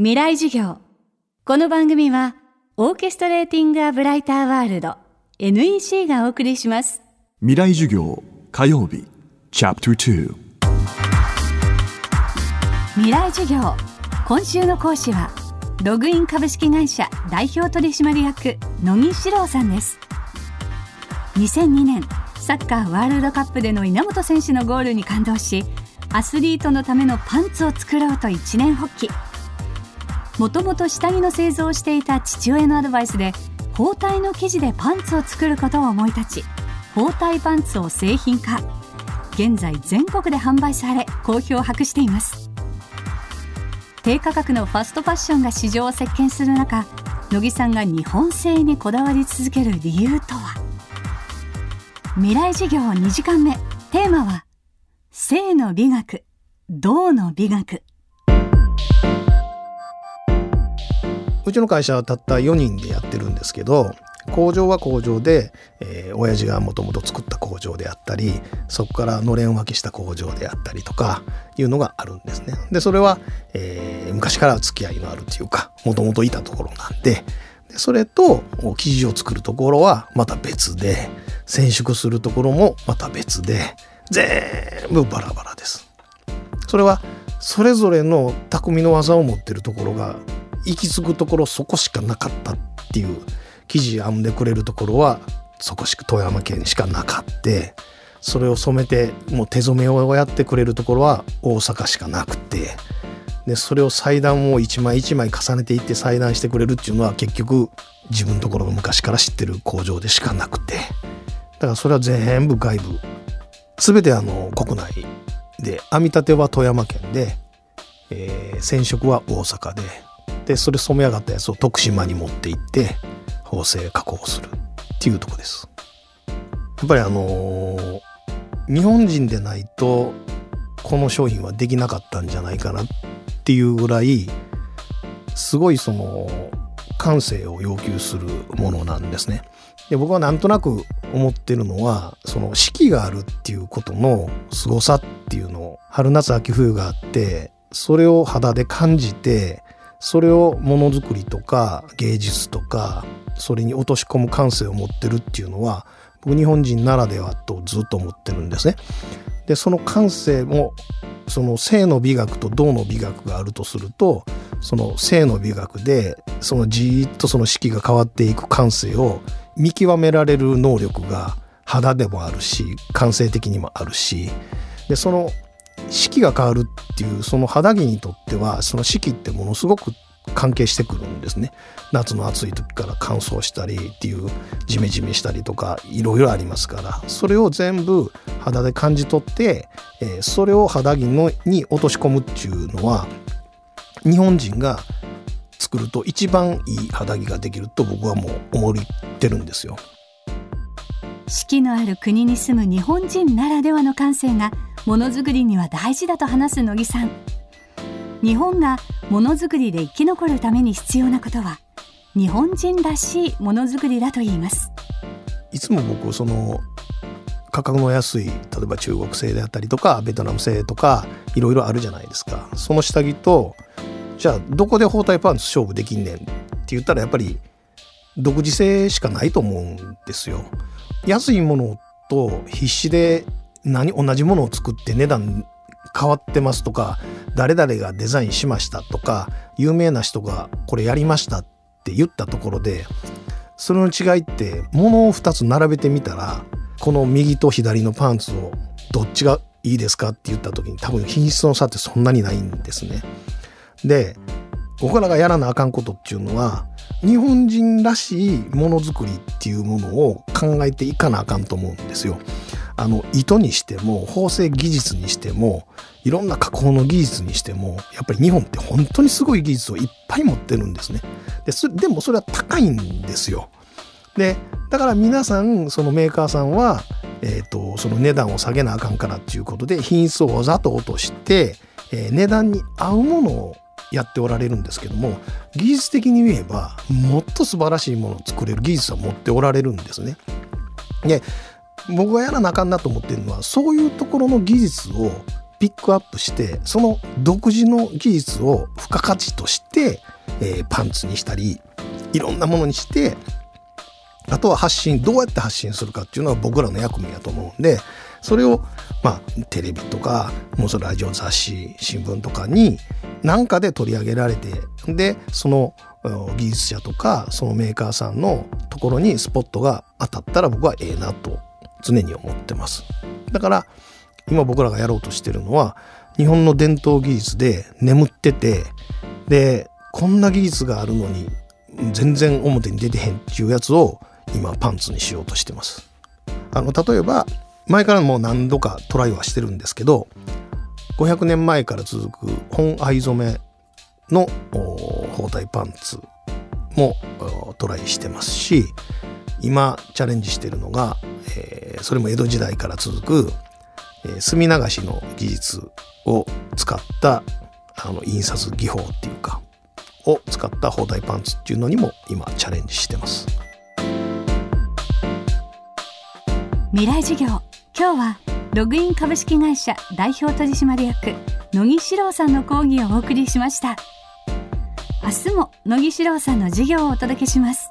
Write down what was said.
未来授業。この番組はオーケストレーティング・ア・ブライター・ワールド NEC がお送りします。未来授業火曜日チャプター未来授業今週の講師はログイン株式会社代表取締役野木史郎さんです。2002年サッカーワールドカップでの稲本選手のゴールに感動しアスリートのためのパンツを作ろうと一年発起もともと下着の製造をしていた父親のアドバイスで包帯の生地でパンツを作ることを思い立ち包帯パンツを製品化。現在全国で販売され好評を博しています。低価格のファストファッションが市場を席巻する中乃木さんが日本製にこだわり続ける理由とは？未来事業2時間目。テーマは性の美学銅の美学。うちの会社はたった4人でやってるんですけど工場は工場で、えー、親父がもともと作った工場であったりそこからのれん分けした工場であったりとかいうのがあるんですね。でそれは、えー、昔から付き合いのあるというかもともといたところなんででそれと生地を作るところはまた別で染色するところもまた別で全部バラバラです。それはそれぞれの匠の技を持ってるところが行き着くところそこしかなかったっていう生地編んでくれるところはそこしか富山県しかなかってそれを染めてもう手染めをやってくれるところは大阪しかなくてでそれを裁断を一枚一枚重ねていって裁断してくれるっていうのは結局自分のところが昔から知ってる工場でしかなくて。だからそれは全部外部。全てあの国内で編み立ては富山県で、えー、染色は大阪ででそれ染め上がったやつを徳島に持って行って縫製加工するっていうとこですやっぱりあのー、日本人でないとこの商品はできなかったんじゃないかなっていうぐらいすごいその感性を要求するものなんですね。で僕はなんとなく思ってるのはその四季があるっていうことの凄さっていうのを春夏秋冬があってそれを肌で感じてそれをものづくりとか芸術とかそれに落とし込む感性を持ってるっていうのは僕日本人ならではとずっと思ってるんですね。でその感性もその性の美学と動の美学があるとするとその性の美学でそのじーっとその式が変わっていく感性を見極められる能力が肌でもあるし感性的にもあるしでその四季が変わるっていうその肌着にとってはその四季ってものすごく関係してくるんですね夏の暑い時から乾燥したりっていうジメジメしたりとかいろいろありますからそれを全部肌で感じ取って、えー、それを肌着のに落とし込むっていうのは日本人が作ると一番いい肌着ができると僕はもう思ってるんですよ。四季のある国に住む日本人ならではの感性がものづくりには大事だと話す乃木さん。日本がものづくりで生き残るために必要なことは日本人らしいものづくりだと言います。いつも僕その価格の安い例えば中国製であったりとかベトナム製とかいろいろあるじゃないですか。その下着とじゃあどこで包帯パンツ勝負できんねんって言ったらやっぱり独自性しかないと思うんですよ。安いものと必死で何同じものを作って値段変わってますとか誰々がデザインしましたとか有名な人がこれやりましたって言ったところでそれの違いって物を2つ並べてみたらこの右と左のパンツをどっちがいいですかって言った時に多分品質の差ってそんなにないんですね。で僕らがやらなあかんことっていうのは日本人らしいものづくりっていうものを考えていかなあかんと思うんですよ。あの糸にしても縫製技術にしてもいろんな加工の技術にしてもやっぱり日本って本当にすごい技術をいっぱい持ってるんですね。ででもそれは高いんですよ。でだから皆さんそのメーカーさんは、えーと、その値段を下げなあかんからっていうことで品質をわざと落として、えー、値段に合うものをやっておられるんですけども技術的に言えばもっと素晴らしいものを作れる技術は持っておられるんですね。で僕がやらなあかんなと思ってるのはそういうところの技術をピックアップしてその独自の技術を付加価値として、えー、パンツにしたりいろんなものにしてあとは発信どうやって発信するかっていうのは僕らの役目やと思うんでそれをまあテレビとかもうそれラジオ雑誌新聞とかに何かで取り上げられてでその技術者とかそのメーカーさんのところにスポットが当たったら僕はええなと常に思ってます。だから今僕らがやろうとしてるのは日本の伝統技術で眠っててでこんな技術があるのに全然表に出てへんっていうやつを今パンツにしようとしてます。あの例えば前からもう何度かトライはしてるんですけど500年前から続く本藍染めの包帯パンツもトライしてますし今チャレンジしてるのが、えー、それも江戸時代から続く、えー、墨流しの技術を使ったあの印刷技法っていうかを使った包帯パンツっていうのにも今チャレンジしてます。未来授業今日はログイン株式会社代表取締役野木史郎さんの講義をお送りしました。明日も野木史郎さんの授業をお届けします。